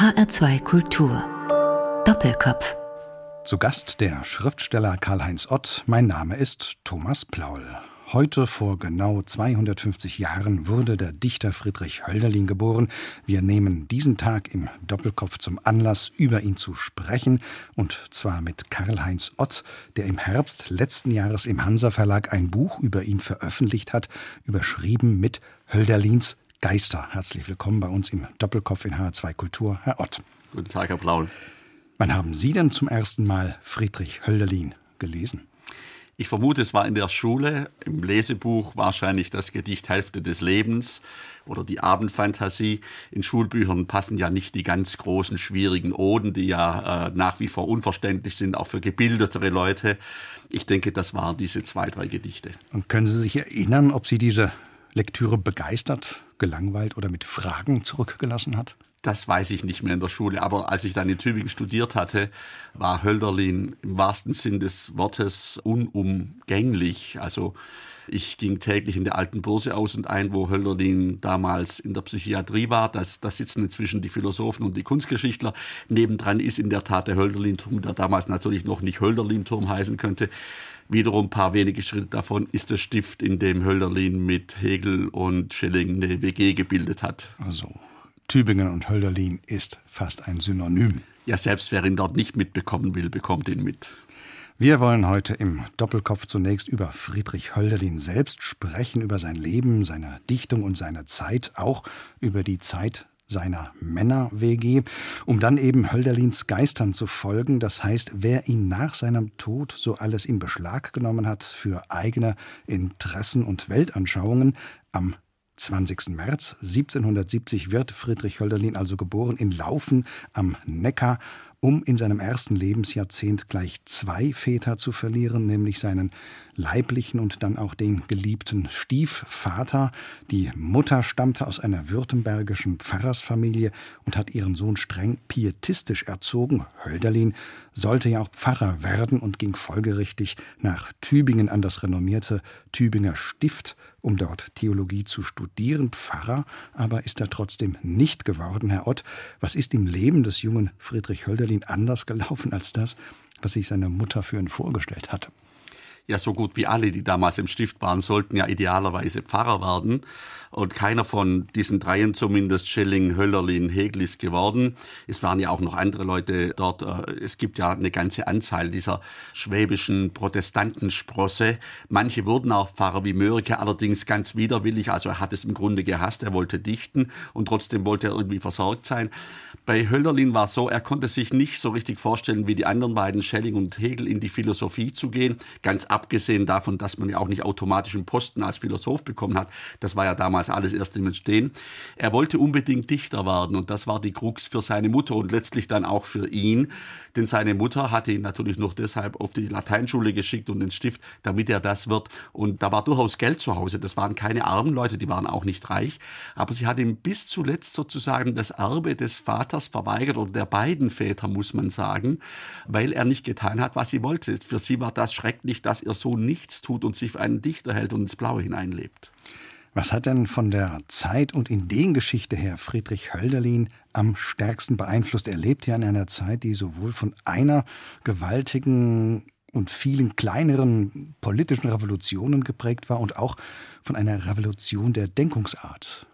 HR2 Kultur. Doppelkopf. Zu Gast der Schriftsteller Karl-Heinz Ott. Mein Name ist Thomas Plaul. Heute vor genau 250 Jahren wurde der Dichter Friedrich Hölderlin geboren. Wir nehmen diesen Tag im Doppelkopf zum Anlass, über ihn zu sprechen. Und zwar mit Karl-Heinz Ott, der im Herbst letzten Jahres im Hansa Verlag ein Buch über ihn veröffentlicht hat, überschrieben mit Hölderlins Geister. Herzlich willkommen bei uns im Doppelkopf in H2 Kultur, Herr Ott. Guten Tag, Herr Braun. Wann haben Sie denn zum ersten Mal Friedrich Hölderlin gelesen? Ich vermute, es war in der Schule, im Lesebuch wahrscheinlich das Gedicht Hälfte des Lebens oder die Abendfantasie. In Schulbüchern passen ja nicht die ganz großen, schwierigen Oden, die ja äh, nach wie vor unverständlich sind, auch für gebildetere Leute. Ich denke, das waren diese zwei, drei Gedichte. Und können Sie sich erinnern, ob Sie diese Lektüre begeistert, gelangweilt oder mit Fragen zurückgelassen hat? Das weiß ich nicht mehr in der Schule. Aber als ich dann in Tübingen studiert hatte, war Hölderlin im wahrsten Sinn des Wortes unumgänglich. Also ich ging täglich in der alten Börse aus und ein, wo Hölderlin damals in der Psychiatrie war. Das, das sitzen inzwischen die Philosophen und die Kunstgeschichtler. Nebendran ist in der Tat der Hölderlin-Turm, der damals natürlich noch nicht Hölderlin-Turm heißen könnte. Wiederum ein paar wenige Schritte davon ist das Stift, in dem Hölderlin mit Hegel und Schelling eine WG gebildet hat. Also Tübingen und Hölderlin ist fast ein Synonym. Ja, selbst wer ihn dort nicht mitbekommen will, bekommt ihn mit. Wir wollen heute im Doppelkopf zunächst über Friedrich Hölderlin selbst sprechen, über sein Leben, seine Dichtung und seine Zeit, auch über die Zeit seiner Männer-WG, um dann eben Hölderlins Geistern zu folgen. Das heißt, wer ihn nach seinem Tod so alles in Beschlag genommen hat für eigene Interessen und Weltanschauungen, am 20. März 1770 wird Friedrich Hölderlin also geboren in Laufen am Neckar, um in seinem ersten Lebensjahrzehnt gleich zwei Väter zu verlieren, nämlich seinen leiblichen und dann auch den geliebten Stiefvater. Die Mutter stammte aus einer württembergischen Pfarrersfamilie und hat ihren Sohn streng pietistisch erzogen. Hölderlin sollte ja auch Pfarrer werden und ging folgerichtig nach Tübingen an das renommierte Tübinger Stift, um dort Theologie zu studieren. Pfarrer aber ist er trotzdem nicht geworden, Herr Ott. Was ist im Leben des jungen Friedrich Hölderlin anders gelaufen als das, was sich seine Mutter für ihn vorgestellt hatte? Ja so gut wie alle, die damals im Stift waren, sollten ja idealerweise Pfarrer werden. Und keiner von diesen dreien zumindest, Schilling, Höllerlin, Hegel ist geworden. Es waren ja auch noch andere Leute dort. Äh, es gibt ja eine ganze Anzahl dieser schwäbischen Protestantensprosse. Manche wurden auch Pfarrer wie Mörike, allerdings ganz widerwillig. Also er hat es im Grunde gehasst. Er wollte dichten und trotzdem wollte er irgendwie versorgt sein. Bei Hölderlin war es so, er konnte sich nicht so richtig vorstellen, wie die anderen beiden, Schelling und Hegel, in die Philosophie zu gehen. Ganz abgesehen davon, dass man ja auch nicht automatisch einen Posten als Philosoph bekommen hat. Das war ja damals alles erst im Entstehen. Er wollte unbedingt Dichter werden und das war die Krux für seine Mutter und letztlich dann auch für ihn. Denn seine Mutter hatte ihn natürlich noch deshalb auf die Lateinschule geschickt und den Stift, damit er das wird. Und da war durchaus Geld zu Hause. Das waren keine armen Leute, die waren auch nicht reich. Aber sie hat ihm bis zuletzt sozusagen das Erbe des Vaters verweigert oder der beiden Väter, muss man sagen, weil er nicht getan hat, was sie wollte. Für sie war das schrecklich, dass ihr Sohn nichts tut und sich für einen Dichter hält und ins Blaue hineinlebt. Was hat denn von der Zeit- und Ideengeschichte her Friedrich Hölderlin am stärksten beeinflusst? Er lebt ja in einer Zeit, die sowohl von einer gewaltigen und vielen kleineren politischen Revolutionen geprägt war und auch von einer Revolution der Denkungsart.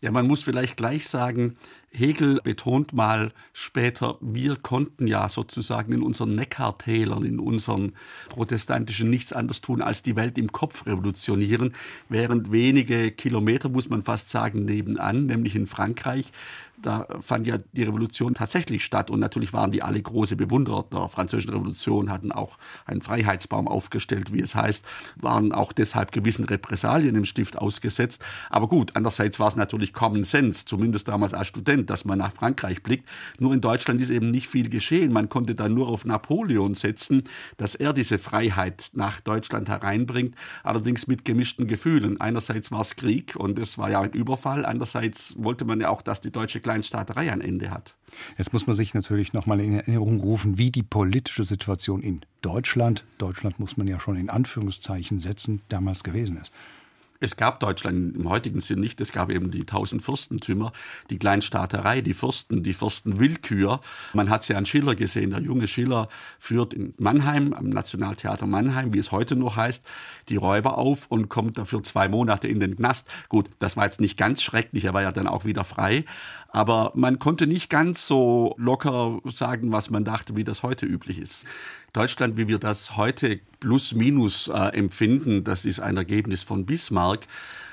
Ja, man muss vielleicht gleich sagen, Hegel betont mal später, wir konnten ja sozusagen in unseren Neckartälern, in unseren protestantischen nichts anderes tun, als die Welt im Kopf revolutionieren, während wenige Kilometer, muss man fast sagen, nebenan, nämlich in Frankreich, da fand ja die Revolution tatsächlich statt und natürlich waren die alle große Bewunderer der französischen Revolution, hatten auch einen Freiheitsbaum aufgestellt, wie es heißt, waren auch deshalb gewissen Repressalien im Stift ausgesetzt. Aber gut, andererseits war es natürlich Common Sense, zumindest damals als Student, dass man nach Frankreich blickt. Nur in Deutschland ist eben nicht viel geschehen. Man konnte dann nur auf Napoleon setzen, dass er diese Freiheit nach Deutschland hereinbringt, allerdings mit gemischten Gefühlen. Einerseits war es Krieg und es war ja ein Überfall, andererseits wollte man ja auch, dass die deutsche Kleinstaaterei ein Ende hat. Jetzt muss man sich natürlich noch mal in Erinnerung rufen, wie die politische Situation in Deutschland, Deutschland muss man ja schon in Anführungszeichen setzen, damals gewesen ist. Es gab Deutschland im heutigen Sinn nicht. Es gab eben die tausend Fürstentümer, die Kleinstaaterei, die Fürsten, die Fürstenwillkür. Man hat es ja an Schiller gesehen. Der junge Schiller führt in Mannheim, am Nationaltheater Mannheim, wie es heute noch heißt, die Räuber auf und kommt dafür zwei Monate in den Knast. Gut, das war jetzt nicht ganz schrecklich. Er war ja dann auch wieder frei. Aber man konnte nicht ganz so locker sagen, was man dachte, wie das heute üblich ist. Deutschland, wie wir das heute plus minus äh, empfinden, das ist ein Ergebnis von Bismarck.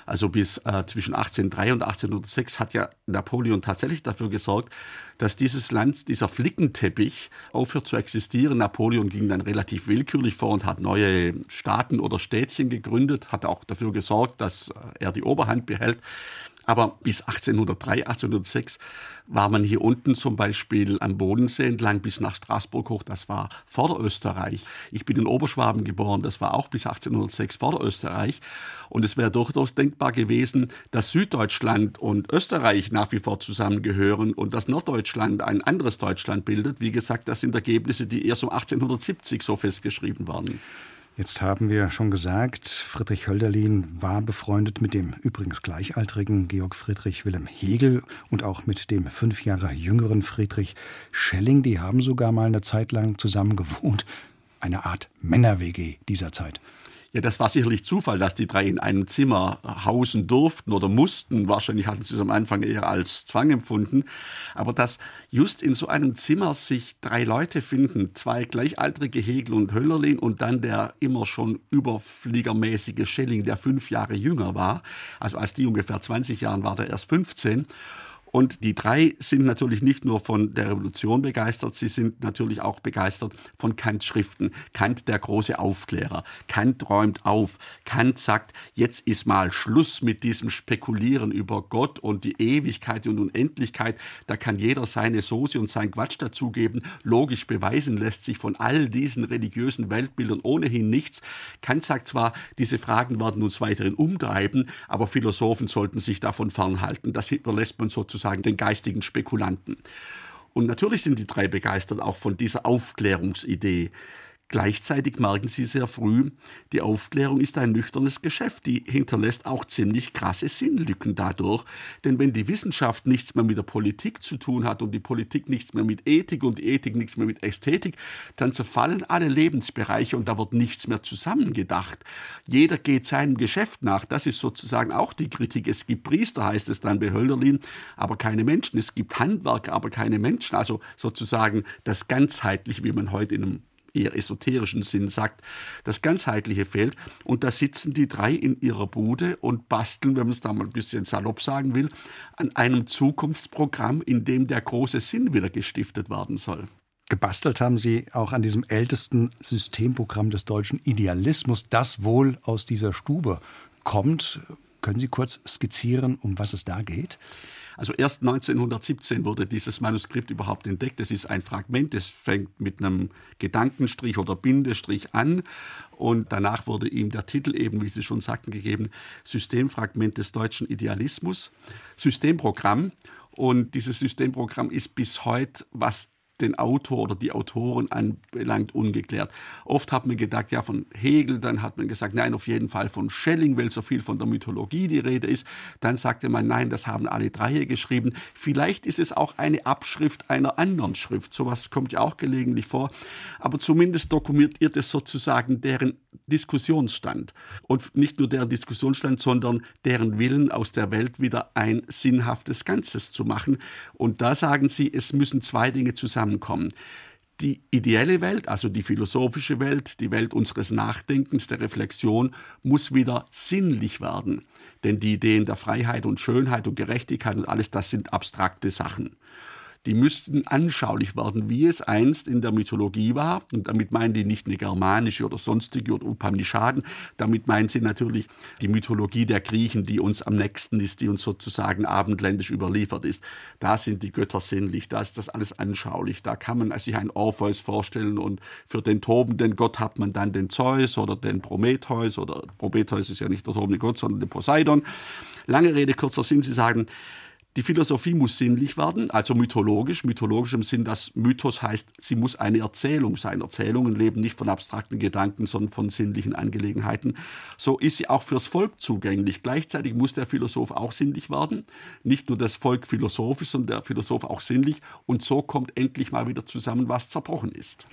Also bis äh, zwischen 1803 und 1806 hat ja Napoleon tatsächlich dafür gesorgt, dass dieses Land, dieser Flickenteppich aufhört zu existieren. Napoleon ging dann relativ willkürlich vor und hat neue Staaten oder Städtchen gegründet, hat auch dafür gesorgt, dass äh, er die Oberhand behält. Aber bis 1803, 1806 war man hier unten zum Beispiel am Bodensee entlang bis nach Straßburg hoch. Das war Vorderösterreich. Ich bin in Oberschwaben geboren. Das war auch bis 1806 Vorderösterreich. Und es wäre durchaus denkbar gewesen, dass Süddeutschland und Österreich nach wie vor zusammengehören und dass Norddeutschland ein anderes Deutschland bildet. Wie gesagt, das sind Ergebnisse, die erst um 1870 so festgeschrieben waren. Jetzt haben wir schon gesagt, Friedrich Hölderlin war befreundet mit dem übrigens gleichaltrigen Georg Friedrich Wilhelm Hegel und auch mit dem fünf Jahre jüngeren Friedrich Schelling. Die haben sogar mal eine Zeit lang zusammen gewohnt. Eine Art Männer-WG dieser Zeit. Ja, das war sicherlich Zufall, dass die drei in einem Zimmer hausen durften oder mussten. Wahrscheinlich hatten sie es am Anfang eher als Zwang empfunden. Aber dass just in so einem Zimmer sich drei Leute finden, zwei gleichaltrige Hegel und Höllerlin und dann der immer schon überfliegermäßige Schelling, der fünf Jahre jünger war. Also als die ungefähr 20 Jahren war der erst 15. Und die drei sind natürlich nicht nur von der Revolution begeistert, sie sind natürlich auch begeistert von Kants Schriften. Kant, der große Aufklärer. Kant räumt auf. Kant sagt, jetzt ist mal Schluss mit diesem Spekulieren über Gott und die Ewigkeit und Unendlichkeit. Da kann jeder seine Soße und sein Quatsch dazugeben. Logisch beweisen lässt sich von all diesen religiösen Weltbildern ohnehin nichts. Kant sagt zwar, diese Fragen werden uns weiterhin umtreiben, aber Philosophen sollten sich davon fernhalten. Das überlässt man sozusagen sozusagen den geistigen Spekulanten. Und natürlich sind die drei begeistert auch von dieser Aufklärungsidee. Gleichzeitig merken sie sehr früh, die Aufklärung ist ein nüchternes Geschäft, die hinterlässt auch ziemlich krasse Sinnlücken dadurch. Denn wenn die Wissenschaft nichts mehr mit der Politik zu tun hat und die Politik nichts mehr mit Ethik und die Ethik nichts mehr mit Ästhetik, dann zerfallen alle Lebensbereiche und da wird nichts mehr zusammengedacht. Jeder geht seinem Geschäft nach. Das ist sozusagen auch die Kritik. Es gibt Priester, heißt es dann bei Hölderlin, aber keine Menschen. Es gibt Handwerker, aber keine Menschen. Also sozusagen das ganzheitlich, wie man heute in einem eher esoterischen Sinn sagt, das Ganzheitliche fehlt. Und da sitzen die drei in ihrer Bude und basteln, wenn man es da mal ein bisschen salopp sagen will, an einem Zukunftsprogramm, in dem der große Sinn wieder gestiftet werden soll. Gebastelt haben Sie auch an diesem ältesten Systemprogramm des deutschen Idealismus, das wohl aus dieser Stube kommt. Können Sie kurz skizzieren, um was es da geht? Also erst 1917 wurde dieses Manuskript überhaupt entdeckt. Es ist ein Fragment, es fängt mit einem Gedankenstrich oder Bindestrich an und danach wurde ihm der Titel eben, wie Sie schon sagten, gegeben, Systemfragment des deutschen Idealismus, Systemprogramm. Und dieses Systemprogramm ist bis heute, was den Autor oder die Autoren anbelangt, ungeklärt. Oft hat man gedacht, ja, von Hegel, dann hat man gesagt, nein, auf jeden Fall von Schelling, weil so viel von der Mythologie die Rede ist. Dann sagte man, nein, das haben alle drei hier geschrieben. Vielleicht ist es auch eine Abschrift einer anderen Schrift. Sowas kommt ja auch gelegentlich vor. Aber zumindest dokumentiert es sozusagen deren Diskussionsstand. Und nicht nur deren Diskussionsstand, sondern deren Willen, aus der Welt wieder ein sinnhaftes Ganzes zu machen. Und da sagen sie, es müssen zwei Dinge zusammenkommen die ideelle Welt, also die philosophische Welt, die Welt unseres Nachdenkens, der Reflexion, muss wieder sinnlich werden. Denn die Ideen der Freiheit und Schönheit und Gerechtigkeit und alles, das sind abstrakte Sachen die müssten anschaulich werden, wie es einst in der Mythologie war. Und damit meinen die nicht eine germanische oder sonstige oder Upanishaden. Damit meinen sie natürlich die Mythologie der Griechen, die uns am nächsten ist, die uns sozusagen abendländisch überliefert ist. Da sind die Götter sinnlich, da ist das alles anschaulich. Da kann man sich einen Orpheus vorstellen und für den tobenden Gott hat man dann den Zeus oder den Prometheus oder Prometheus ist ja nicht der tobende Gott, sondern der Poseidon. Lange Rede, kurzer Sinn, sie sagen, Die Philosophie muss sinnlich werden, also mythologisch. Mythologisch im Sinn, dass Mythos heißt, sie muss eine Erzählung sein. Erzählungen leben nicht von abstrakten Gedanken, sondern von sinnlichen Angelegenheiten. So ist sie auch fürs Volk zugänglich. Gleichzeitig muss der Philosoph auch sinnlich werden. Nicht nur das Volk philosophisch, sondern der Philosoph auch sinnlich. Und so kommt endlich mal wieder zusammen, was zerbrochen ist.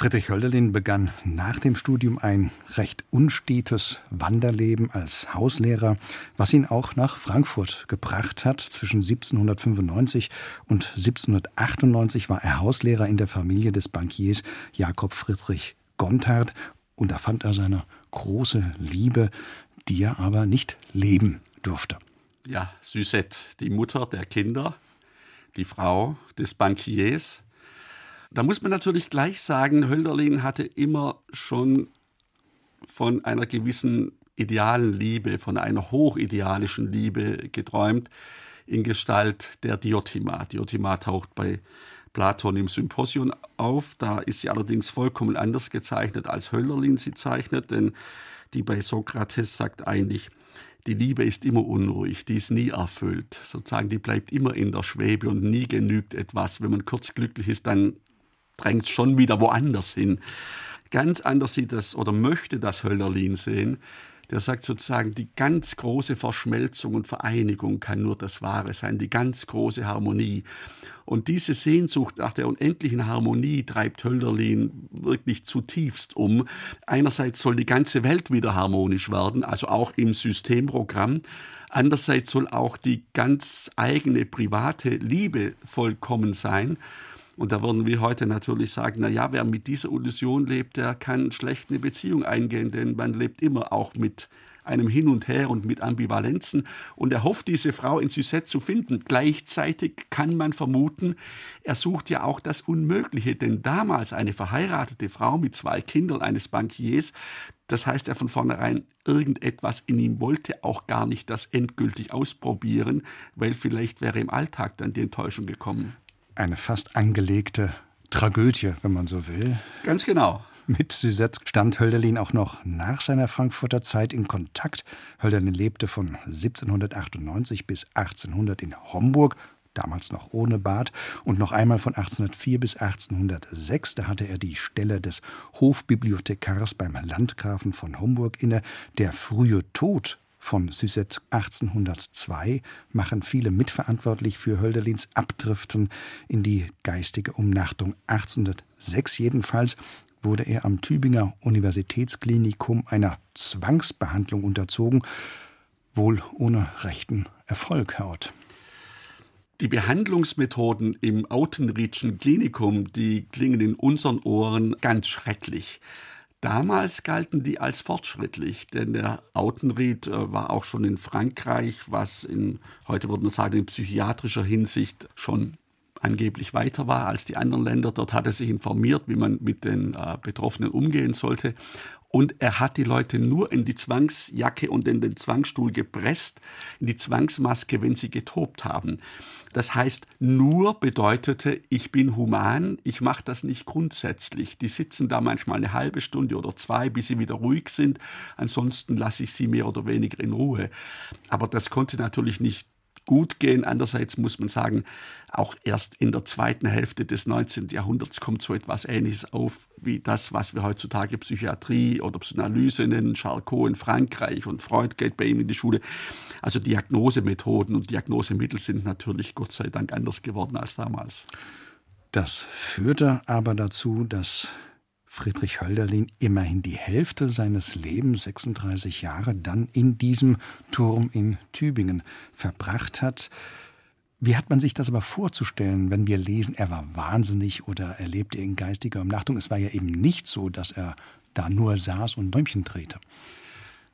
Friedrich Hölderlin begann nach dem Studium ein recht unstetes Wanderleben als Hauslehrer, was ihn auch nach Frankfurt gebracht hat. Zwischen 1795 und 1798 war er Hauslehrer in der Familie des Bankiers Jakob Friedrich Gontard und da fand er seine große Liebe, die er aber nicht leben durfte. Ja, Suzette, die Mutter der Kinder, die Frau des Bankiers, da muss man natürlich gleich sagen, Hölderlin hatte immer schon von einer gewissen idealen Liebe, von einer hochidealischen Liebe geträumt, in Gestalt der Diotima. Diotima taucht bei Platon im Symposion auf. Da ist sie allerdings vollkommen anders gezeichnet, als Hölderlin sie zeichnet, denn die bei Sokrates sagt eigentlich, die Liebe ist immer unruhig, die ist nie erfüllt. Sozusagen, die bleibt immer in der Schwebe und nie genügt etwas. Wenn man kurz glücklich ist, dann drängt schon wieder woanders hin. Ganz anders sieht das oder möchte das Hölderlin sehen. Der sagt sozusagen, die ganz große Verschmelzung und Vereinigung kann nur das Wahre sein, die ganz große Harmonie. Und diese Sehnsucht nach der unendlichen Harmonie treibt Hölderlin wirklich zutiefst um. Einerseits soll die ganze Welt wieder harmonisch werden, also auch im Systemprogramm. Andererseits soll auch die ganz eigene private Liebe vollkommen sein. Und da würden wir heute natürlich sagen, na ja, wer mit dieser Illusion lebt, der kann schlecht eine Beziehung eingehen, denn man lebt immer auch mit einem Hin und Her und mit Ambivalenzen. Und er hofft, diese Frau in Suzette zu finden. Gleichzeitig kann man vermuten, er sucht ja auch das Unmögliche, denn damals eine verheiratete Frau mit zwei Kindern eines Bankiers, das heißt er von vornherein, irgendetwas in ihm wollte auch gar nicht das endgültig ausprobieren, weil vielleicht wäre im Alltag dann die Enttäuschung gekommen eine fast angelegte Tragödie, wenn man so will. Ganz genau. Mit Suzette stand Hölderlin auch noch nach seiner Frankfurter Zeit in Kontakt. Hölderlin lebte von 1798 bis 1800 in Homburg, damals noch ohne Bad, und noch einmal von 1804 bis 1806. Da hatte er die Stelle des Hofbibliothekars beim Landgrafen von Homburg inne. Der frühe Tod von Suzette 1802 machen viele mitverantwortlich für Hölderlins Abdriften in die geistige Umnachtung. 1806 jedenfalls wurde er am Tübinger Universitätsklinikum einer Zwangsbehandlung unterzogen, wohl ohne rechten Erfolg, Herr Ott. Die Behandlungsmethoden im Autenriedschen Klinikum, die klingen in unseren Ohren ganz schrecklich. Damals galten die als fortschrittlich, denn der Autenried äh, war auch schon in Frankreich, was in, heute würde man sagen, in psychiatrischer Hinsicht schon angeblich weiter war als die anderen Länder. Dort hat er sich informiert, wie man mit den äh, Betroffenen umgehen sollte. Und er hat die Leute nur in die Zwangsjacke und in den Zwangsstuhl gepresst, in die Zwangsmaske, wenn sie getobt haben. Das heißt, nur bedeutete, ich bin human, ich mache das nicht grundsätzlich. Die sitzen da manchmal eine halbe Stunde oder zwei, bis sie wieder ruhig sind. Ansonsten lasse ich sie mehr oder weniger in Ruhe. Aber das konnte natürlich nicht gut gehen. Andererseits muss man sagen, auch erst in der zweiten Hälfte des 19. Jahrhunderts kommt so etwas Ähnliches auf wie das, was wir heutzutage Psychiatrie oder Psychoanalyse nennen. Charcot in Frankreich und Freud geht bei ihm in die Schule. Also Diagnosemethoden und Diagnosemittel sind natürlich Gott sei Dank anders geworden als damals. Das führte aber dazu, dass Friedrich Hölderlin immerhin die Hälfte seines Lebens, 36 Jahre, dann in diesem Turm in Tübingen verbracht hat. Wie hat man sich das aber vorzustellen, wenn wir lesen, er war wahnsinnig oder er lebte in geistiger Umnachtung? Es war ja eben nicht so, dass er da nur saß und Däumchen drehte.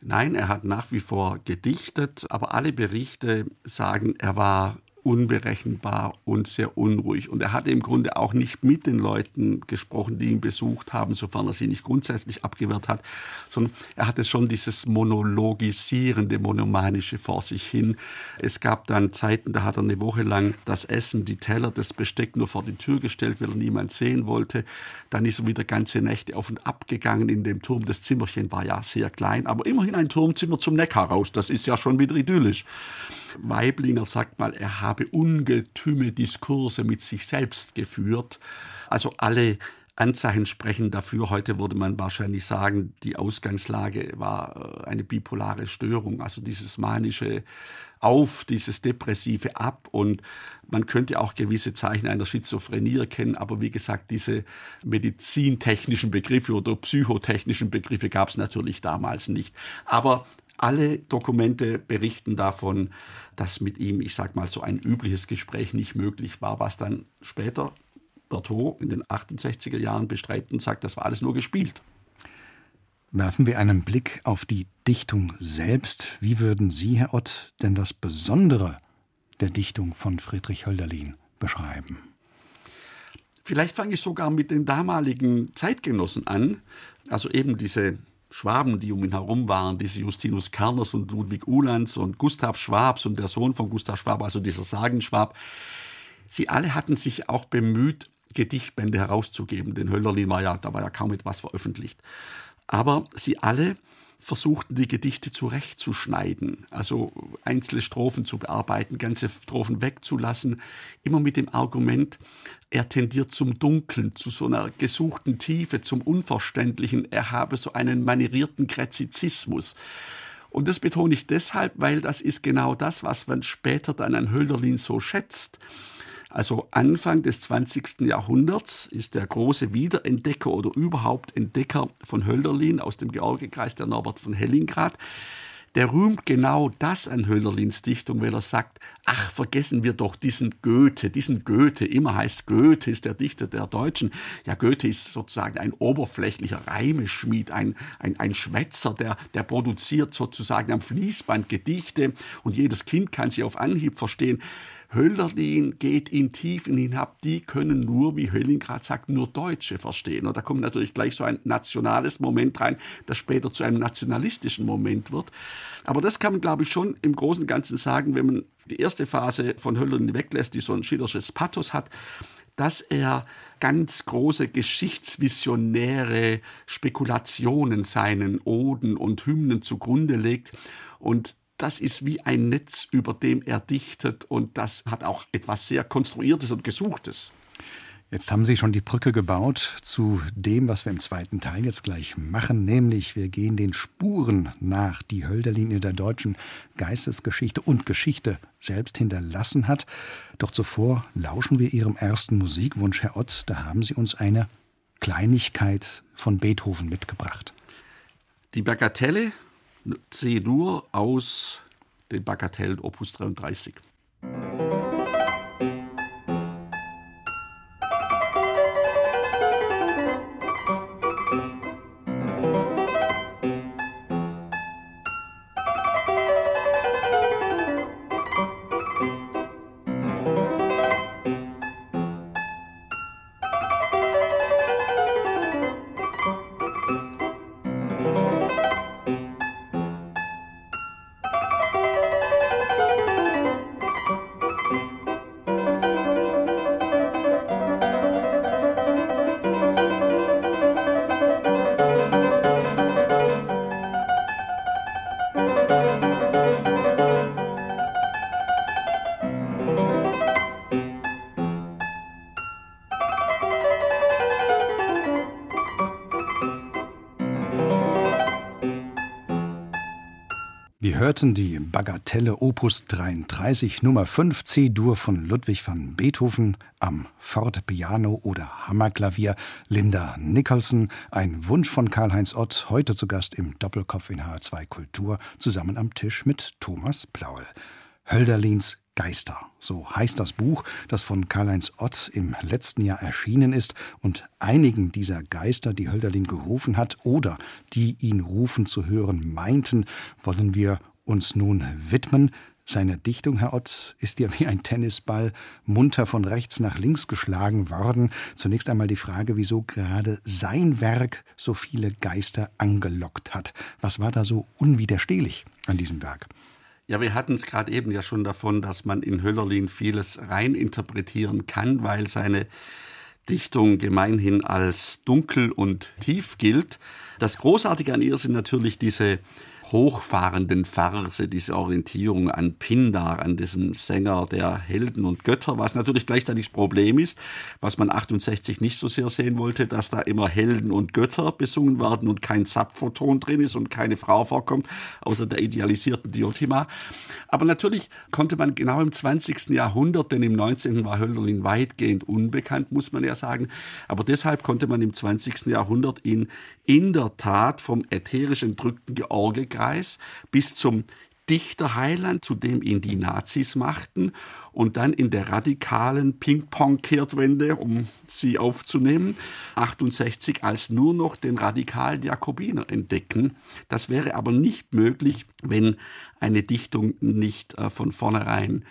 Nein, er hat nach wie vor gedichtet, aber alle Berichte sagen, er war unberechenbar und sehr unruhig. Und er hatte im Grunde auch nicht mit den Leuten gesprochen, die ihn besucht haben, sofern er sie nicht grundsätzlich abgewehrt hat, sondern er hatte schon dieses monologisierende, monomanische vor sich hin. Es gab dann Zeiten, da hat er eine Woche lang das Essen, die Teller, das Besteck nur vor die Tür gestellt, weil er niemand sehen wollte. Dann ist er wieder ganze Nächte auf und ab gegangen in dem Turm. Das Zimmerchen war ja sehr klein, aber immerhin ein Turmzimmer zum Neckar raus. Das ist ja schon wieder idyllisch. Weiblinger sagt mal, er habe ungetüme Diskurse mit sich selbst geführt. Also alle Anzeichen sprechen dafür. Heute würde man wahrscheinlich sagen, die Ausgangslage war äh, eine bipolare Störung, also dieses manische auf, dieses depressive ab und man könnte auch gewisse Zeichen einer Schizophrenie erkennen, aber wie gesagt, diese medizintechnischen Begriffe oder psychotechnischen Begriffe gab es natürlich damals nicht. Aber alle Dokumente berichten davon, dass mit ihm, ich sag mal, so ein übliches Gespräch nicht möglich war, was dann später Berthaud in den 68er Jahren bestreitet und sagt, das war alles nur gespielt. Werfen wir einen Blick auf die Dichtung selbst. Wie würden Sie, Herr Ott, denn das Besondere der Dichtung von Friedrich Hölderlin beschreiben? Vielleicht fange ich sogar mit den damaligen Zeitgenossen an. Also eben diese Schwaben, die um ihn herum waren, diese Justinus Kerners und Ludwig Uhlands und Gustav Schwabs und der Sohn von Gustav Schwab, also dieser Sagenschwab, sie alle hatten sich auch bemüht, Gedichtbände herauszugeben. Denn Hölderlin war ja, da war ja kaum etwas veröffentlicht. Aber sie alle versuchten die Gedichte zurechtzuschneiden, also einzelne Strophen zu bearbeiten, ganze Strophen wegzulassen, immer mit dem Argument, er tendiert zum Dunklen, zu so einer gesuchten Tiefe, zum Unverständlichen, er habe so einen manierierten Gräzizismus. Und das betone ich deshalb, weil das ist genau das, was man später dann an Hölderlin so schätzt. Also Anfang des 20. Jahrhunderts ist der große Wiederentdecker oder überhaupt Entdecker von Hölderlin aus dem Georgikreis, der Norbert von Hellingrad, der rühmt genau das an Hölderlins Dichtung, weil er sagt, ach, vergessen wir doch diesen Goethe, diesen Goethe, immer heißt Goethe ist der Dichter der Deutschen. Ja, Goethe ist sozusagen ein oberflächlicher Reimeschmied, ein, ein, ein Schwätzer, der, der produziert sozusagen am Fließband Gedichte und jedes Kind kann sie auf Anhieb verstehen. Hölderlin geht in Tiefen hinab, die können nur, wie Hölling gerade sagt, nur Deutsche verstehen. Und da kommt natürlich gleich so ein nationales Moment rein, das später zu einem nationalistischen Moment wird. Aber das kann man, glaube ich, schon im Großen und Ganzen sagen, wenn man die erste Phase von Hölderlin weglässt, die so ein schillersches Pathos hat, dass er ganz große geschichtsvisionäre Spekulationen seinen Oden und Hymnen zugrunde legt und das ist wie ein Netz, über dem er dichtet und das hat auch etwas sehr Konstruiertes und Gesuchtes. Jetzt haben Sie schon die Brücke gebaut zu dem, was wir im zweiten Teil jetzt gleich machen, nämlich wir gehen den Spuren nach, die Hölderlin der deutschen Geistesgeschichte und Geschichte selbst hinterlassen hat. Doch zuvor lauschen wir Ihrem ersten Musikwunsch, Herr Ott. Da haben Sie uns eine Kleinigkeit von Beethoven mitgebracht. Die Bagatelle C-Dur aus den Bagatellen Opus 33. hörten die Bagatelle Opus 33 Nummer 5 C-Dur von Ludwig van Beethoven am Fortepiano oder Hammerklavier Linda Nicholson, ein Wunsch von Karl-Heinz Ott, heute zu Gast im Doppelkopf in H2 Kultur, zusammen am Tisch mit Thomas Plaul. Hölderlins Geister. So heißt das Buch, das von Karl-Heinz Ott im letzten Jahr erschienen ist und einigen dieser Geister, die Hölderlin gerufen hat oder die ihn rufen zu hören meinten, wollen wir uns nun widmen. Seine Dichtung, Herr Ott, ist ja wie ein Tennisball munter von rechts nach links geschlagen worden. Zunächst einmal die Frage, wieso gerade sein Werk so viele Geister angelockt hat. Was war da so unwiderstehlich an diesem Werk? Ja, wir hatten es gerade eben ja schon davon, dass man in Höllerlin vieles reininterpretieren kann, weil seine Dichtung gemeinhin als dunkel und tief gilt. Das Großartige an ihr sind natürlich diese hochfahrenden Verse, diese Orientierung an Pindar, an diesem Sänger der Helden und Götter, was natürlich gleichzeitig das Problem ist, was man 68 nicht so sehr sehen wollte, dass da immer Helden und Götter besungen werden und kein Zapfoton drin ist und keine Frau vorkommt, außer der idealisierten Diotima. Aber natürlich konnte man genau im 20. Jahrhundert, denn im 19. war Hölderlin weitgehend unbekannt, muss man ja sagen, aber deshalb konnte man im 20. Jahrhundert ihn in der Tat vom ätherisch entrückten Georgekreis bis zum Dichterheiland, zu dem ihn die Nazis machten, und dann in der radikalen Ping-Pong-Kehrtwende, um sie aufzunehmen, 68 als nur noch den radikalen Jakobiner entdecken. Das wäre aber nicht möglich, wenn eine Dichtung nicht äh, von vornherein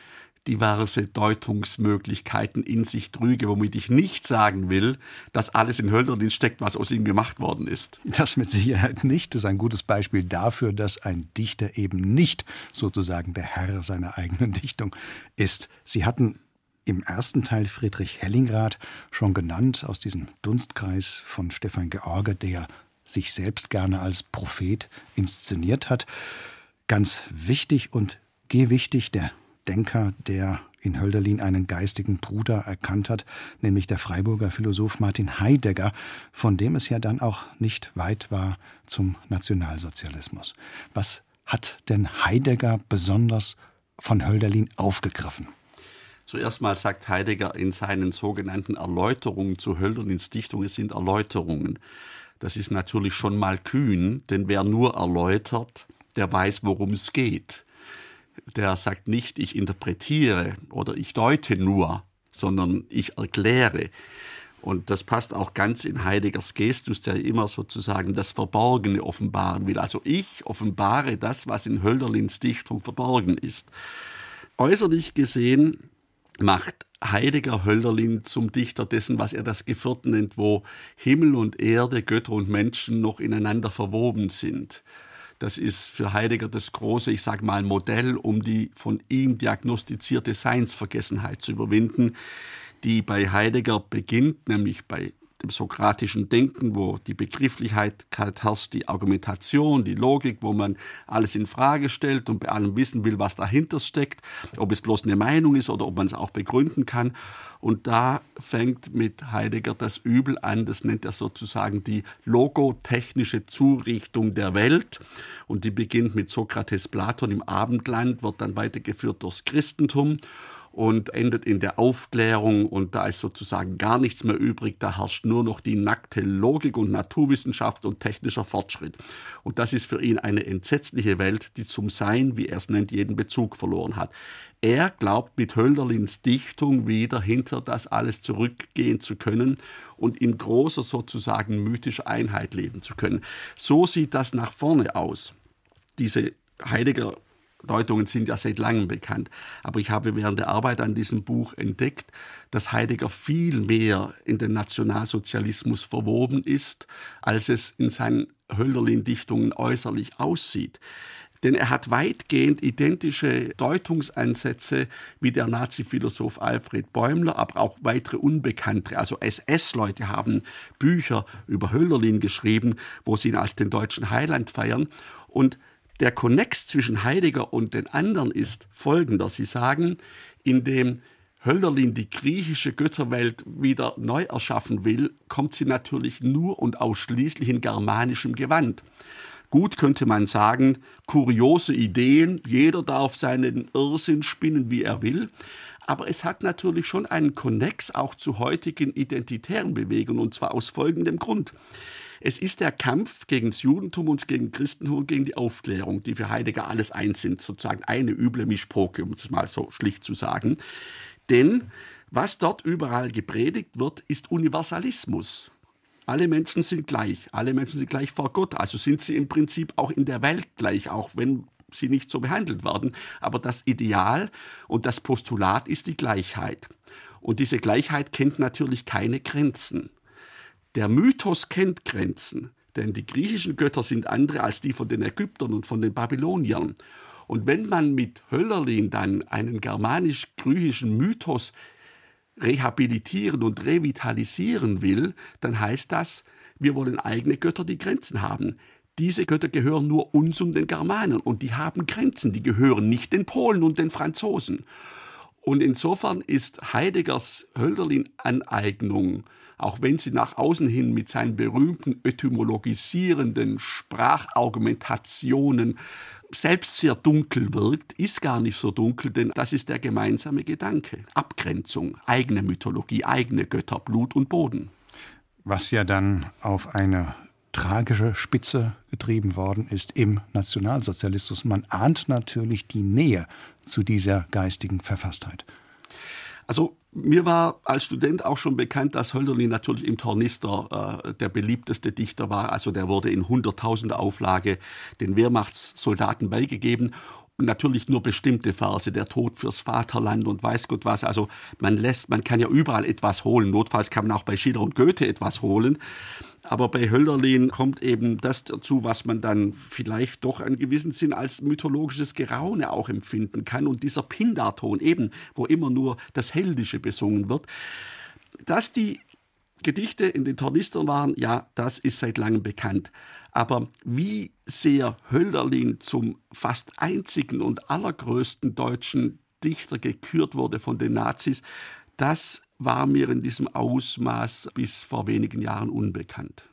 diverse Deutungsmöglichkeiten in sich trüge, womit ich nicht sagen will, dass alles in Hölderlin steckt, was aus ihm gemacht worden ist. Das mit Sicherheit nicht. Das ist ein gutes Beispiel dafür, dass ein Dichter eben nicht sozusagen der Herr seiner eigenen Dichtung ist. Sie hatten im ersten Teil Friedrich Hellingrath schon genannt, aus diesem Dunstkreis von Stefan George, der sich selbst gerne als Prophet inszeniert hat. Ganz wichtig und gewichtig der Denker, der in Hölderlin einen geistigen Bruder erkannt hat, nämlich der Freiburger Philosoph Martin Heidegger, von dem es ja dann auch nicht weit war zum Nationalsozialismus. Was hat denn Heidegger besonders von Hölderlin aufgegriffen? Zuerst mal sagt Heidegger in seinen sogenannten Erläuterungen zu Hölderlins Dichtung, es sind Erläuterungen. Das ist natürlich schon mal kühn, denn wer nur erläutert, der weiß, worum es geht der sagt nicht, ich interpretiere oder ich deute nur, sondern ich erkläre. Und das passt auch ganz in Heideggers Gestus, der immer sozusagen das Verborgene offenbaren will. Also ich offenbare das, was in Hölderlins Dichtung verborgen ist. Äußerlich gesehen macht Heidegger Hölderlin zum Dichter dessen, was er das Geviertel nennt, wo Himmel und Erde, Götter und Menschen noch ineinander verwoben sind. Das ist für Heidegger das große, ich sage mal, Modell, um die von ihm diagnostizierte Seinsvergessenheit zu überwinden, die bei Heidegger beginnt, nämlich bei dem sokratischen Denken, wo die Begrifflichkeit herrscht, die Argumentation, die Logik, wo man alles in Frage stellt und bei allem wissen will, was dahinter steckt, ob es bloß eine Meinung ist oder ob man es auch begründen kann. Und da fängt mit Heidegger das Übel an, das nennt er sozusagen die logotechnische Zurichtung der Welt. Und die beginnt mit Sokrates Platon im Abendland, wird dann weitergeführt durchs Christentum und endet in der Aufklärung und da ist sozusagen gar nichts mehr übrig, da herrscht nur noch die nackte Logik und Naturwissenschaft und technischer Fortschritt. Und das ist für ihn eine entsetzliche Welt, die zum Sein, wie er es nennt, jeden Bezug verloren hat. Er glaubt mit Hölderlins Dichtung wieder hinter das alles zurückgehen zu können und in großer sozusagen mythischer Einheit leben zu können. So sieht das nach vorne aus. Diese Heidegger Deutungen sind ja seit langem bekannt. Aber ich habe während der Arbeit an diesem Buch entdeckt, dass Heidegger viel mehr in den Nationalsozialismus verwoben ist, als es in seinen Hölderlin-Dichtungen äußerlich aussieht. Denn er hat weitgehend identische Deutungsansätze wie der Nazi-Philosoph Alfred Bäumler, aber auch weitere Unbekannte. Also SS-Leute haben Bücher über Hölderlin geschrieben, wo sie ihn als den deutschen Heiland feiern. Und der Konnex zwischen Heidegger und den anderen ist folgender. Sie sagen, indem Hölderlin die griechische Götterwelt wieder neu erschaffen will, kommt sie natürlich nur und ausschließlich in germanischem Gewand. Gut könnte man sagen, kuriose Ideen, jeder darf seinen Irrsinn spinnen, wie er will. Aber es hat natürlich schon einen Konnex auch zu heutigen identitären Bewegungen, und zwar aus folgendem Grund. Es ist der Kampf gegen das Judentum und gegen Christentum und gegen die Aufklärung, die für Heidegger alles eins sind, sozusagen eine üble Mischproke, um es mal so schlicht zu sagen. Denn was dort überall gepredigt wird, ist Universalismus. Alle Menschen sind gleich, alle Menschen sind gleich vor Gott, also sind sie im Prinzip auch in der Welt gleich, auch wenn sie nicht so behandelt werden. Aber das Ideal und das Postulat ist die Gleichheit. Und diese Gleichheit kennt natürlich keine Grenzen. Der Mythos kennt Grenzen, denn die griechischen Götter sind andere als die von den Ägyptern und von den Babyloniern. Und wenn man mit Höllerlin dann einen germanisch-griechischen Mythos rehabilitieren und revitalisieren will, dann heißt das, wir wollen eigene Götter, die Grenzen haben. Diese Götter gehören nur uns und den Germanen und die haben Grenzen, die gehören nicht den Polen und den Franzosen. Und insofern ist Heideggers Hölderlin-Aneignung, auch wenn sie nach außen hin mit seinen berühmten etymologisierenden Sprachargumentationen selbst sehr dunkel wirkt, ist gar nicht so dunkel, denn das ist der gemeinsame Gedanke. Abgrenzung, eigene Mythologie, eigene Götter, Blut und Boden. Was ja dann auf eine tragische Spitze getrieben worden ist im Nationalsozialismus. Man ahnt natürlich die Nähe zu dieser geistigen Verfasstheit. Also mir war als Student auch schon bekannt, dass Hölderlin natürlich im Tornister äh, der beliebteste Dichter war. Also der wurde in hunderttausender Auflage den Wehrmachtssoldaten beigegeben. Und natürlich nur bestimmte Verse, der Tod fürs Vaterland und weiß Gott was. Also man lässt, man kann ja überall etwas holen. Notfalls kann man auch bei Schiller und Goethe etwas holen. Aber bei Hölderlin kommt eben das dazu, was man dann vielleicht doch einen gewissen Sinn als mythologisches Geraune auch empfinden kann. Und dieser Pindarton eben, wo immer nur das Heldische besungen wird. Dass die Gedichte in den Tornistern waren, ja, das ist seit langem bekannt. Aber wie sehr Hölderlin zum fast einzigen und allergrößten deutschen Dichter gekürt wurde von den Nazis, das war mir in diesem Ausmaß bis vor wenigen Jahren unbekannt.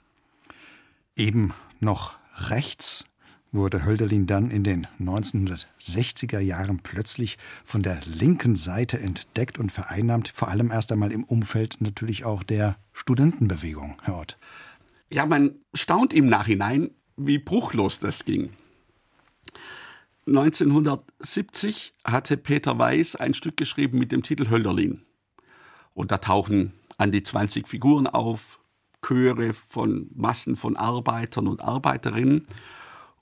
Eben noch rechts wurde Hölderlin dann in den 1960er Jahren plötzlich von der linken Seite entdeckt und vereinnahmt, vor allem erst einmal im Umfeld natürlich auch der Studentenbewegung, Herr Ott. Ja, man staunt im Nachhinein, wie bruchlos das ging. 1970 hatte Peter Weiß ein Stück geschrieben mit dem Titel Hölderlin. Und da tauchen an die 20 Figuren auf, Chöre von Massen von Arbeitern und Arbeiterinnen.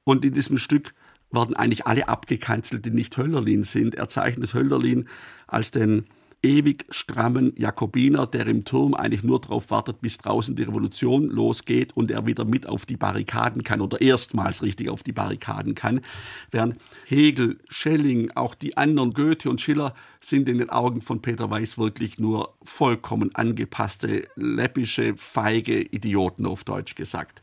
Und in diesem Stück werden eigentlich alle abgekanzelt, die nicht Hölderlin sind. Er zeichnet Hölderlin als den ewig strammen Jakobiner, der im Turm eigentlich nur darauf wartet, bis draußen die Revolution losgeht und er wieder mit auf die Barrikaden kann oder erstmals richtig auf die Barrikaden kann. Während Hegel, Schelling, auch die anderen Goethe und Schiller sind in den Augen von Peter Weiß wirklich nur vollkommen angepasste, läppische, feige Idioten auf Deutsch gesagt.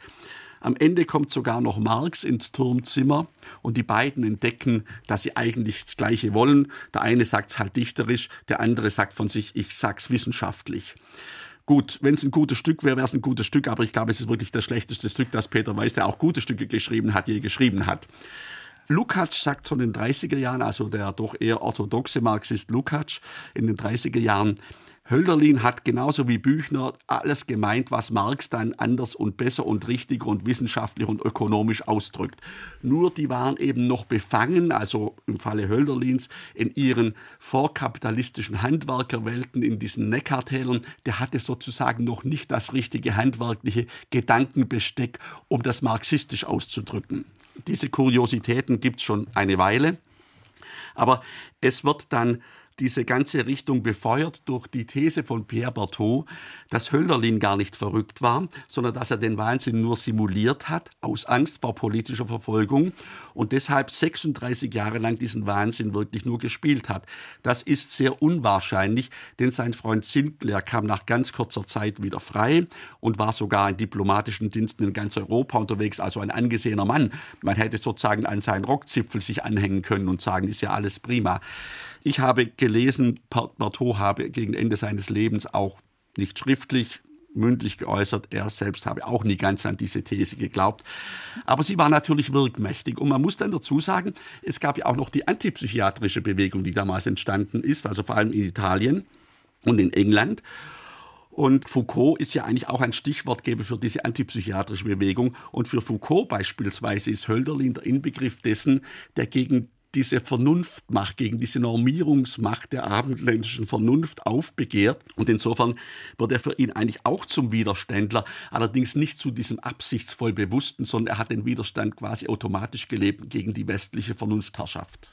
Am Ende kommt sogar noch Marx ins Turmzimmer und die beiden entdecken, dass sie eigentlich das Gleiche wollen. Der eine sagt es halt dichterisch, der andere sagt von sich, ich sag's wissenschaftlich. Gut, wenn es ein gutes Stück wäre, wäre es ein gutes Stück, aber ich glaube, es ist wirklich das schlechteste Stück, das Peter Weiß, der auch gute Stücke geschrieben hat, je geschrieben hat. Lukács sagt so in den 30er Jahren, also der doch eher orthodoxe Marxist Lukács in den 30er Jahren, Hölderlin hat genauso wie Büchner alles gemeint, was Marx dann anders und besser und richtiger und wissenschaftlich und ökonomisch ausdrückt. Nur die waren eben noch befangen, also im Falle Hölderlins, in ihren vorkapitalistischen Handwerkerwelten, in diesen Neckartälern. Der hatte sozusagen noch nicht das richtige handwerkliche Gedankenbesteck, um das marxistisch auszudrücken. Diese Kuriositäten gibt's schon eine Weile. Aber es wird dann diese ganze Richtung befeuert durch die These von Pierre Berthaud, dass Hölderlin gar nicht verrückt war, sondern dass er den Wahnsinn nur simuliert hat, aus Angst vor politischer Verfolgung und deshalb 36 Jahre lang diesen Wahnsinn wirklich nur gespielt hat. Das ist sehr unwahrscheinlich, denn sein Freund Sinclair kam nach ganz kurzer Zeit wieder frei und war sogar in diplomatischen Diensten in ganz Europa unterwegs, also ein angesehener Mann. Man hätte sozusagen an seinen Rockzipfel sich anhängen können und sagen, ist ja alles prima. Ich habe gelesen, Berthaud habe gegen Ende seines Lebens auch nicht schriftlich, mündlich geäußert, er selbst habe auch nie ganz an diese These geglaubt. Aber sie war natürlich wirkmächtig. Und man muss dann dazu sagen, es gab ja auch noch die antipsychiatrische Bewegung, die damals entstanden ist, also vor allem in Italien und in England. Und Foucault ist ja eigentlich auch ein Stichwortgeber für diese antipsychiatrische Bewegung. Und für Foucault beispielsweise ist Hölderlin der Inbegriff dessen, der gegen diese Vernunftmacht, gegen diese Normierungsmacht der abendländischen Vernunft aufbegehrt. Und insofern wird er für ihn eigentlich auch zum Widerständler, allerdings nicht zu diesem absichtsvoll Bewussten, sondern er hat den Widerstand quasi automatisch gelebt gegen die westliche Vernunftherrschaft.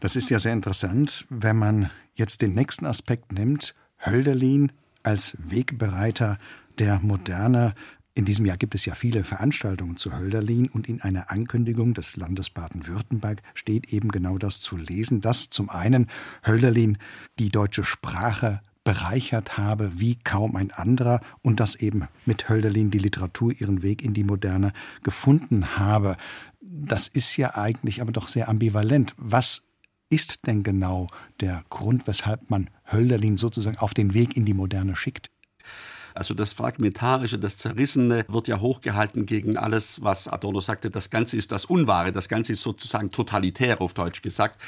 Das ist ja sehr interessant, wenn man jetzt den nächsten Aspekt nimmt, Hölderlin als Wegbereiter der Moderne. In diesem Jahr gibt es ja viele Veranstaltungen zu Hölderlin und in einer Ankündigung des Landes Baden-Württemberg steht eben genau das zu lesen, dass zum einen Hölderlin die deutsche Sprache bereichert habe wie kaum ein anderer und dass eben mit Hölderlin die Literatur ihren Weg in die Moderne gefunden habe. Das ist ja eigentlich aber doch sehr ambivalent. Was ist denn genau der Grund, weshalb man Hölderlin sozusagen auf den Weg in die Moderne schickt? Also das Fragmentarische, das Zerrissene wird ja hochgehalten gegen alles, was Adorno sagte, das Ganze ist das Unwahre, das Ganze ist sozusagen totalitär auf Deutsch gesagt.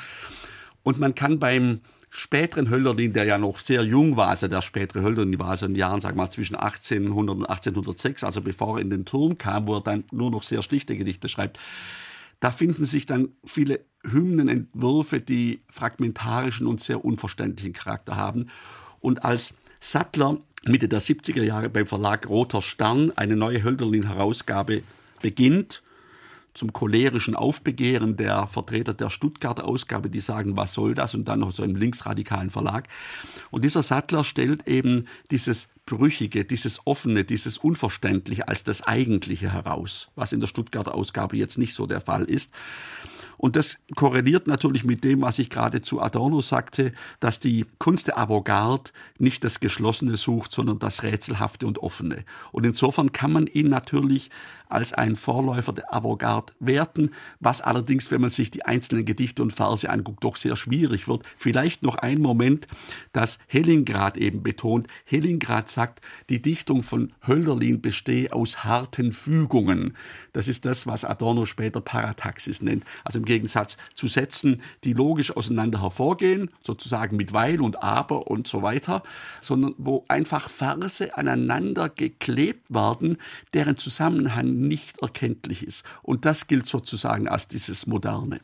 Und man kann beim späteren Hölderlin, der ja noch sehr jung war, also der spätere Hölderlin war also in den Jahren, sag mal, zwischen 1800 und 1806, also bevor er in den Turm kam, wo er dann nur noch sehr schlichte Gedichte schreibt, da finden sich dann viele Hymnenentwürfe, die fragmentarischen und sehr unverständlichen Charakter haben. Und als Sattler Mitte der 70er Jahre beim Verlag Roter Stern eine neue Hölderlin-Herausgabe beginnt, zum cholerischen Aufbegehren der Vertreter der Stuttgarter Ausgabe, die sagen, was soll das? Und dann noch so im linksradikalen Verlag. Und dieser Sattler stellt eben dieses Brüchige, dieses Offene, dieses Unverständliche als das Eigentliche heraus, was in der Stuttgarter Ausgabe jetzt nicht so der Fall ist. Und das korreliert natürlich mit dem, was ich gerade zu Adorno sagte, dass die Kunst der Avantgarde nicht das Geschlossene sucht, sondern das Rätselhafte und Offene. Und insofern kann man ihn natürlich als ein Vorläufer der Avantgarde werten, was allerdings, wenn man sich die einzelnen Gedichte und Verse anguckt, doch sehr schwierig wird. Vielleicht noch ein Moment, dass Hellingrad eben betont. Hellingrad sagt, die Dichtung von Hölderlin bestehe aus harten Fügungen. Das ist das, was Adorno später Parataxis nennt. Also im Gegensatz zu Sätzen, die logisch auseinander hervorgehen, sozusagen mit Weil und Aber und so weiter, sondern wo einfach Verse aneinander geklebt werden, deren Zusammenhang nicht erkenntlich ist. Und das gilt sozusagen als dieses Moderne.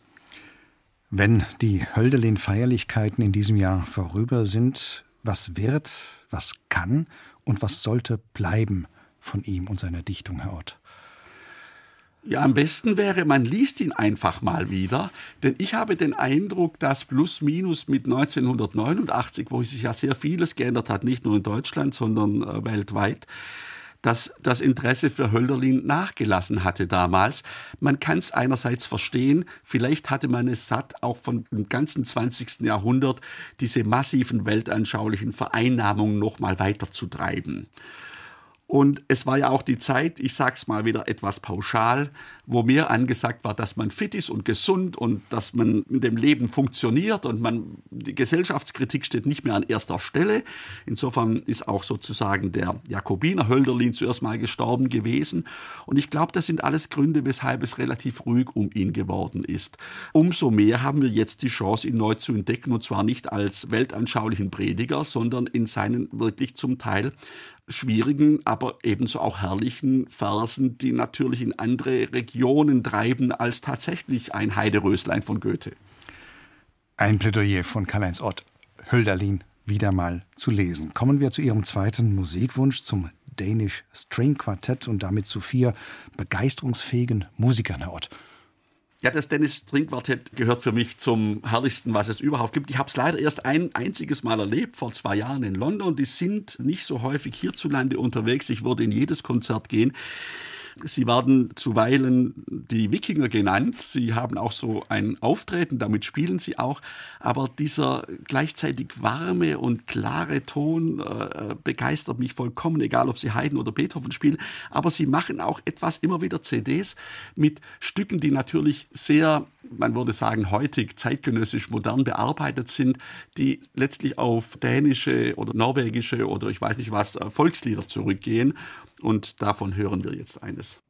Wenn die Hölderlin-Feierlichkeiten in diesem Jahr vorüber sind, was wird, was kann und was sollte bleiben von ihm und seiner Dichtung, Herr Ott? Ja, am besten wäre, man liest ihn einfach mal wieder, denn ich habe den Eindruck, dass plus minus mit 1989, wo sich ja sehr vieles geändert hat, nicht nur in Deutschland, sondern äh, weltweit, dass das Interesse für Hölderlin nachgelassen hatte damals. Man kann es einerseits verstehen, vielleicht hatte man es satt, auch von dem ganzen 20. Jahrhundert diese massiven weltanschaulichen Vereinnahmungen noch mal weiterzutreiben. Und es war ja auch die Zeit, ich sag's mal wieder etwas pauschal, wo mir angesagt war, dass man fit ist und gesund und dass man in dem Leben funktioniert und man, die Gesellschaftskritik steht nicht mehr an erster Stelle. Insofern ist auch sozusagen der Jakobiner Hölderlin zuerst mal gestorben gewesen. Und ich glaube, das sind alles Gründe, weshalb es relativ ruhig um ihn geworden ist. Umso mehr haben wir jetzt die Chance, ihn neu zu entdecken und zwar nicht als weltanschaulichen Prediger, sondern in seinen wirklich zum Teil schwierigen, aber ebenso auch herrlichen Versen, die natürlich in andere Regionen treiben als tatsächlich ein Heideröslein von Goethe. Ein Plädoyer von Karl-Heinz Ott, Hölderlin wieder mal zu lesen. Kommen wir zu Ihrem zweiten Musikwunsch, zum Danish String Quartett und damit zu vier begeisterungsfähigen Musikern, Herr Ott. Ja, das Dennis Trinkquartett gehört für mich zum herrlichsten, was es überhaupt gibt. Ich habe es leider erst ein einziges Mal erlebt, vor zwei Jahren in London. Die sind nicht so häufig hierzulande unterwegs. Ich würde in jedes Konzert gehen. Sie werden zuweilen die Wikinger genannt. Sie haben auch so ein Auftreten, damit spielen sie auch. Aber dieser gleichzeitig warme und klare Ton äh, begeistert mich vollkommen, egal ob sie Haydn oder Beethoven spielen. Aber sie machen auch etwas, immer wieder CDs mit Stücken, die natürlich sehr, man würde sagen, heutig zeitgenössisch modern bearbeitet sind, die letztlich auf dänische oder norwegische oder ich weiß nicht was äh, Volkslieder zurückgehen und davon hören wir jetzt eines.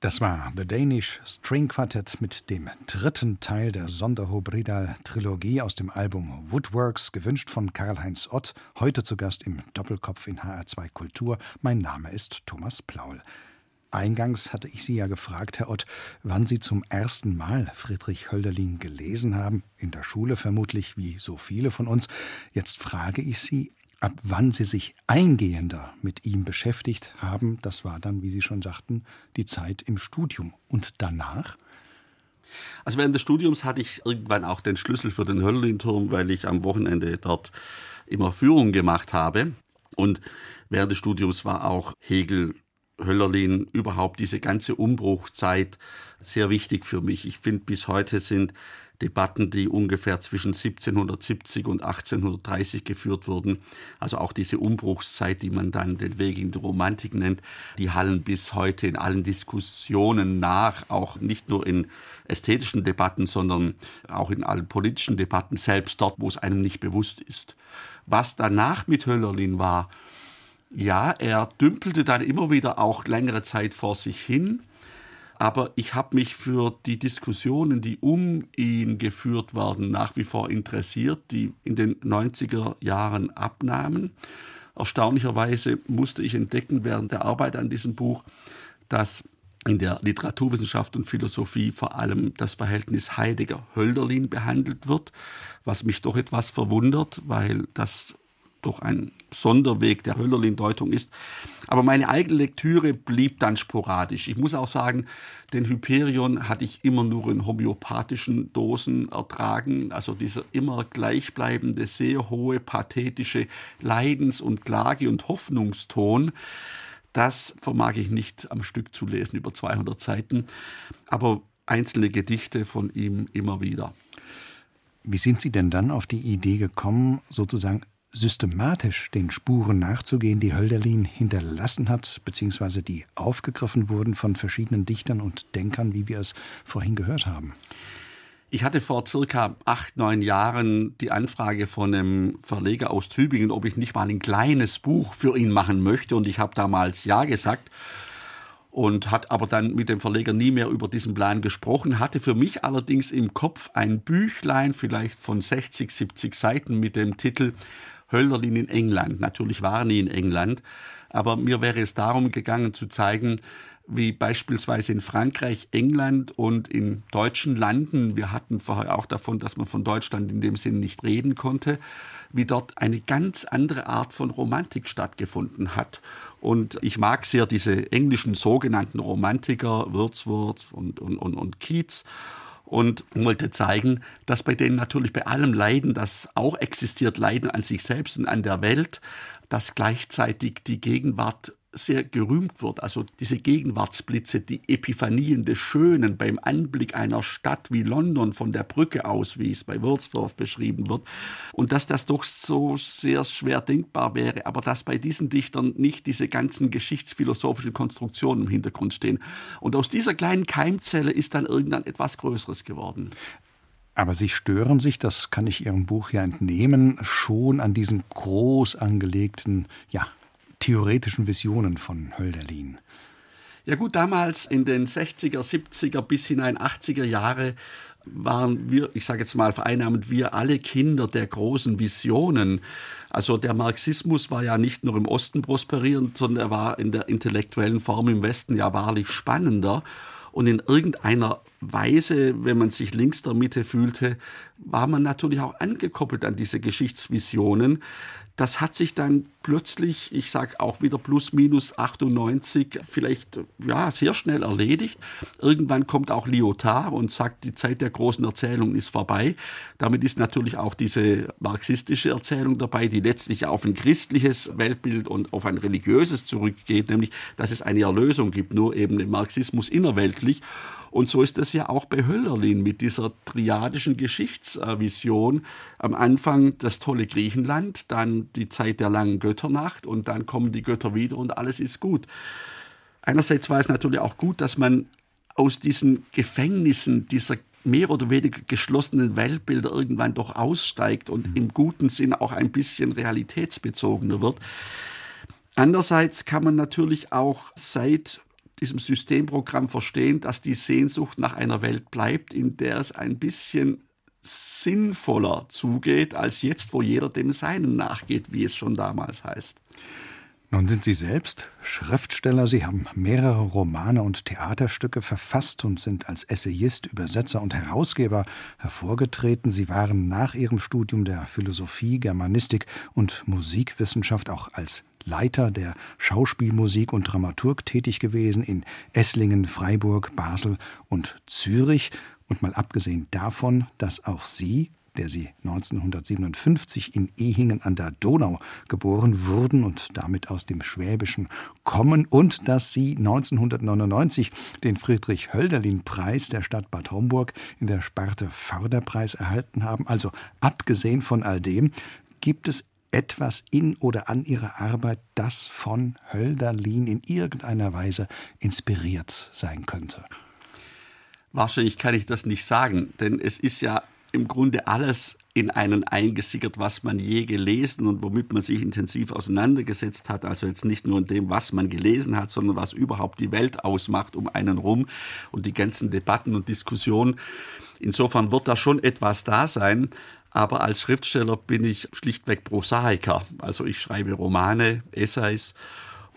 Das war The Danish String Quartet mit dem dritten Teil der Sonderhobridal-Trilogie aus dem Album Woodworks, gewünscht von Karl-Heinz Ott, heute zu Gast im Doppelkopf in HR2 Kultur. Mein Name ist Thomas Plaul. Eingangs hatte ich Sie ja gefragt, Herr Ott, wann Sie zum ersten Mal Friedrich Hölderlin gelesen haben. In der Schule vermutlich, wie so viele von uns. Jetzt frage ich Sie, Ab wann sie sich eingehender mit ihm beschäftigt haben, das war dann, wie Sie schon sagten, die Zeit im Studium. Und danach? Also während des Studiums hatte ich irgendwann auch den Schlüssel für den Hölderlin-Turm, weil ich am Wochenende dort immer Führungen gemacht habe. Und während des Studiums war auch Hegel, Hölderlin, überhaupt diese ganze Umbruchzeit sehr wichtig für mich. Ich finde, bis heute sind Debatten, die ungefähr zwischen 1770 und 1830 geführt wurden. Also auch diese Umbruchszeit, die man dann den Weg in die Romantik nennt, die hallen bis heute in allen Diskussionen nach, auch nicht nur in ästhetischen Debatten, sondern auch in allen politischen Debatten, selbst dort, wo es einem nicht bewusst ist. Was danach mit Höllerlin war, ja, er dümpelte dann immer wieder auch längere Zeit vor sich hin aber ich habe mich für die Diskussionen, die um ihn geführt werden, nach wie vor interessiert, die in den 90er Jahren abnahmen. Erstaunlicherweise musste ich entdecken während der Arbeit an diesem Buch, dass in der Literaturwissenschaft und Philosophie vor allem das Verhältnis Heidegger-Hölderlin behandelt wird, was mich doch etwas verwundert, weil das doch ein Sonderweg der Hölderlin-Deutung ist. Aber meine eigene Lektüre blieb dann sporadisch. Ich muss auch sagen, den Hyperion hatte ich immer nur in homöopathischen Dosen ertragen. Also dieser immer gleichbleibende, sehr hohe, pathetische Leidens- und Klage- und Hoffnungston. Das vermag ich nicht am Stück zu lesen, über 200 Seiten. Aber einzelne Gedichte von ihm immer wieder. Wie sind Sie denn dann auf die Idee gekommen, sozusagen systematisch den Spuren nachzugehen, die Hölderlin hinterlassen hat, beziehungsweise die aufgegriffen wurden von verschiedenen Dichtern und Denkern, wie wir es vorhin gehört haben. Ich hatte vor circa acht, neun Jahren die Anfrage von einem Verleger aus Tübingen, ob ich nicht mal ein kleines Buch für ihn machen möchte. Und ich habe damals Ja gesagt und hat aber dann mit dem Verleger nie mehr über diesen Plan gesprochen, hatte für mich allerdings im Kopf ein Büchlein, vielleicht von 60, 70 Seiten mit dem Titel Hölderlin in England. Natürlich war er nie in England, aber mir wäre es darum gegangen zu zeigen, wie beispielsweise in Frankreich, England und in deutschen Landen, wir hatten vorher auch davon, dass man von Deutschland in dem Sinn nicht reden konnte, wie dort eine ganz andere Art von Romantik stattgefunden hat. Und ich mag sehr diese englischen sogenannten Romantiker, Wordsworth und, und, und, und Keats und wollte zeigen, dass bei denen natürlich bei allem Leiden, das auch existiert, Leiden an sich selbst und an der Welt, dass gleichzeitig die Gegenwart sehr gerühmt wird. Also diese Gegenwartsblitze, die Epiphanien des Schönen beim Anblick einer Stadt wie London von der Brücke aus, wie es bei Wordsworth beschrieben wird. Und dass das doch so sehr schwer denkbar wäre, aber dass bei diesen Dichtern nicht diese ganzen geschichtsphilosophischen Konstruktionen im Hintergrund stehen. Und aus dieser kleinen Keimzelle ist dann irgendwann etwas Größeres geworden. Aber Sie stören sich, das kann ich Ihrem Buch ja entnehmen, schon an diesen groß angelegten, ja, theoretischen Visionen von Hölderlin? Ja gut, damals in den 60er, 70er bis hinein 80er Jahre waren wir, ich sage jetzt mal vereinnahmend, wir alle Kinder der großen Visionen. Also der Marxismus war ja nicht nur im Osten prosperierend, sondern er war in der intellektuellen Form im Westen ja wahrlich spannender. Und in irgendeiner Weise, wenn man sich links der Mitte fühlte, war man natürlich auch angekoppelt an diese Geschichtsvisionen. Das hat sich dann plötzlich, ich sage auch wieder plus minus 98, vielleicht ja sehr schnell erledigt. Irgendwann kommt auch Lyotard und sagt, die Zeit der großen Erzählung ist vorbei. Damit ist natürlich auch diese marxistische Erzählung dabei, die letztlich auf ein christliches Weltbild und auf ein religiöses zurückgeht, nämlich dass es eine Erlösung gibt, nur eben im Marxismus innerweltlich. Und so ist es ja auch bei Höllerlin mit dieser triadischen Geschichtsvision. Am Anfang das tolle Griechenland, dann die Zeit der langen Götternacht und dann kommen die Götter wieder und alles ist gut. Einerseits war es natürlich auch gut, dass man aus diesen Gefängnissen dieser mehr oder weniger geschlossenen Weltbilder irgendwann doch aussteigt und im guten Sinn auch ein bisschen realitätsbezogener wird. Andererseits kann man natürlich auch seit diesem Systemprogramm verstehen, dass die Sehnsucht nach einer Welt bleibt, in der es ein bisschen sinnvoller zugeht als jetzt, wo jeder dem Seinen nachgeht, wie es schon damals heißt. Nun sind Sie selbst Schriftsteller. Sie haben mehrere Romane und Theaterstücke verfasst und sind als Essayist, Übersetzer und Herausgeber hervorgetreten. Sie waren nach Ihrem Studium der Philosophie, Germanistik und Musikwissenschaft auch als Leiter der Schauspielmusik und Dramaturg tätig gewesen in Esslingen, Freiburg, Basel und Zürich. Und mal abgesehen davon, dass auch Sie der sie 1957 in Ehingen an der Donau geboren wurden und damit aus dem Schwäbischen kommen und dass sie 1999 den Friedrich-Hölderlin-Preis der Stadt Bad Homburg in der Sparte Förderpreis erhalten haben. Also abgesehen von all dem, gibt es etwas in oder an ihrer Arbeit, das von Hölderlin in irgendeiner Weise inspiriert sein könnte? Wahrscheinlich kann ich das nicht sagen, denn es ist ja im Grunde alles in einen eingesickert, was man je gelesen und womit man sich intensiv auseinandergesetzt hat. Also jetzt nicht nur in dem, was man gelesen hat, sondern was überhaupt die Welt ausmacht um einen rum und die ganzen Debatten und Diskussionen. Insofern wird da schon etwas da sein. Aber als Schriftsteller bin ich schlichtweg Prosaiker. Also ich schreibe Romane, Essays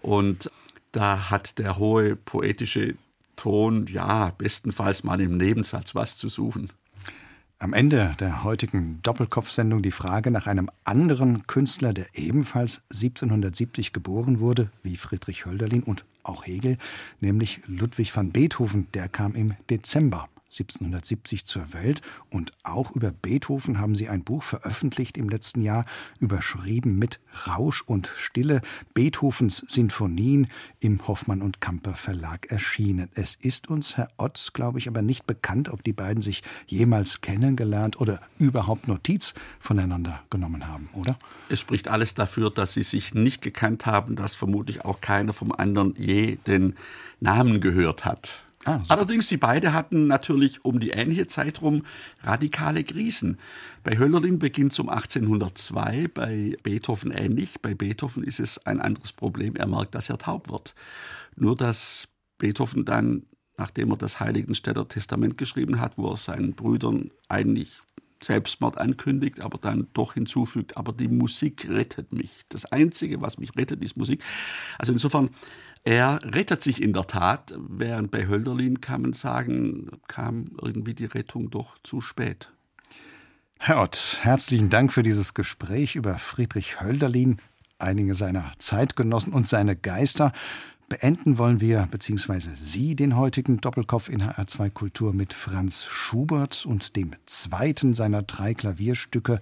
und da hat der hohe poetische Ton, ja, bestenfalls mal im Nebensatz was zu suchen. Am Ende der heutigen Doppelkopf-Sendung die Frage nach einem anderen Künstler, der ebenfalls 1770 geboren wurde, wie Friedrich Hölderlin und auch Hegel, nämlich Ludwig van Beethoven. Der kam im Dezember 1770 zur Welt und auch über Beethoven haben sie ein Buch veröffentlicht im letzten Jahr, überschrieben mit Rausch und Stille, Beethovens Sinfonien im Hoffmann und Kamper Verlag erschienen. Es ist uns, Herr Otz, glaube ich, aber nicht bekannt, ob die beiden sich jemals kennengelernt oder überhaupt Notiz voneinander genommen haben, oder? Es spricht alles dafür, dass sie sich nicht gekannt haben, dass vermutlich auch keiner vom anderen je den Namen gehört hat. Ah. Allerdings, sie beide hatten natürlich um die ähnliche Zeit rum radikale Krisen. Bei Höllerlin beginnt es um 1802, bei Beethoven ähnlich. Bei Beethoven ist es ein anderes Problem. Er merkt, dass er taub wird. Nur, dass Beethoven dann, nachdem er das Heiligenstädter Testament geschrieben hat, wo er seinen Brüdern eigentlich Selbstmord ankündigt, aber dann doch hinzufügt, aber die Musik rettet mich. Das Einzige, was mich rettet, ist Musik. Also insofern er rettet sich in der Tat, während bei Hölderlin kann man sagen, kam irgendwie die Rettung doch zu spät. Herr Ott, herzlichen Dank für dieses Gespräch über Friedrich Hölderlin, einige seiner Zeitgenossen und seine Geister. Beenden wollen wir, beziehungsweise Sie, den heutigen Doppelkopf in HR2 Kultur mit Franz Schubert und dem zweiten seiner drei Klavierstücke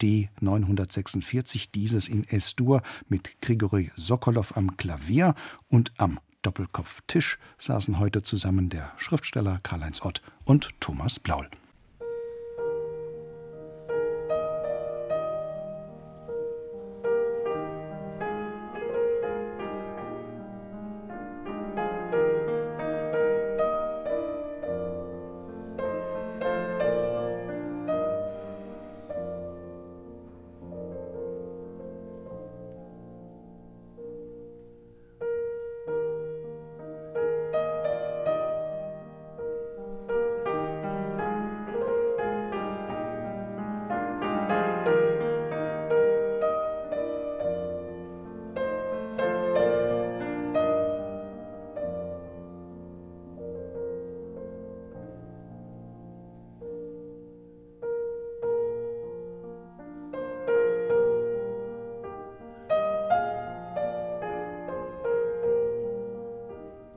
D 946, dieses in S-Dur mit Grigori Sokolow am Klavier und am Doppelkopftisch saßen heute zusammen der Schriftsteller Karl-Heinz Ott und Thomas Blaul.